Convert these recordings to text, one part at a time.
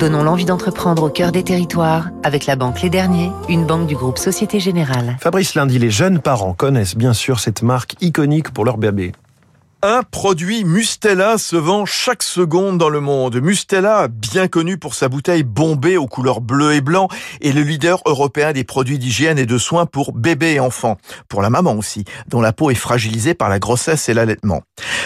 Donnons l'envie d'entreprendre au cœur des territoires avec la banque Les Derniers, une banque du groupe Société Générale. Fabrice Lundi, les jeunes parents connaissent bien sûr cette marque iconique pour leur bébé. Un produit Mustela se vend chaque seconde dans le monde. Mustela, bien connu pour sa bouteille bombée aux couleurs bleu et blanc, est le leader européen des produits d'hygiène et de soins pour bébés et enfants. Pour la maman aussi, dont la peau est fragilisée par la grossesse et l'allaitement.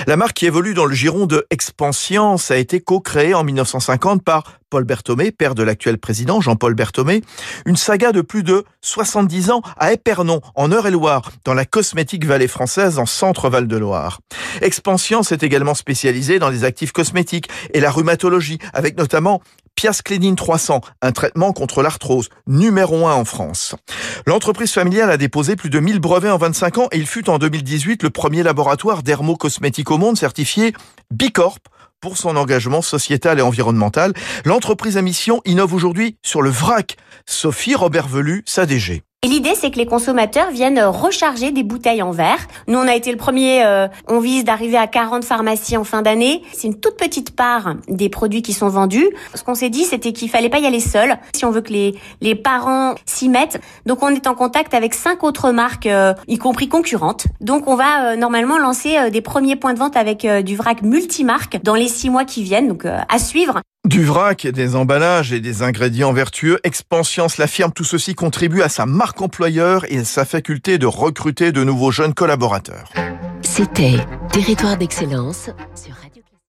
La marque qui évolue dans le giron de Expansience a été co-créée en 1950 par Paul Berthomé, père de l'actuel président Jean-Paul Berthomé. Une saga de plus de 70 ans à Épernon, en Eure-et-Loire, dans la cosmétique vallée française en centre-Val de Loire. Expansience est également spécialisée dans les actifs cosmétiques et la rhumatologie, avec notamment Piasclédine 300, un traitement contre l'arthrose, numéro 1 en France. L'entreprise familiale a déposé plus de 1000 brevets en 25 ans et il fut en 2018 le premier laboratoire dermocosmétique au monde certifié Bicorp pour son engagement sociétal et environnemental. L'entreprise à mission innove aujourd'hui sur le vrac. Sophie Robert Velu, sa. Et l'idée, c'est que les consommateurs viennent recharger des bouteilles en verre. Nous, on a été le premier, euh, on vise d'arriver à 40 pharmacies en fin d'année. C'est une toute petite part des produits qui sont vendus. Ce qu'on s'est dit, c'était qu'il fallait pas y aller seul si on veut que les, les parents s'y mettent. Donc, on est en contact avec cinq autres marques, euh, y compris concurrentes. Donc, on va euh, normalement lancer des premiers points de vente avec du vrac multimarque dans les six mois qui viennent. Donc, à suivre. Du vrac, des emballages et des ingrédients vertueux, Expansience l'affirme, tout ceci contribue à sa marque employeur et à sa faculté de recruter de nouveaux jeunes collaborateurs. C'était Territoire d'excellence sur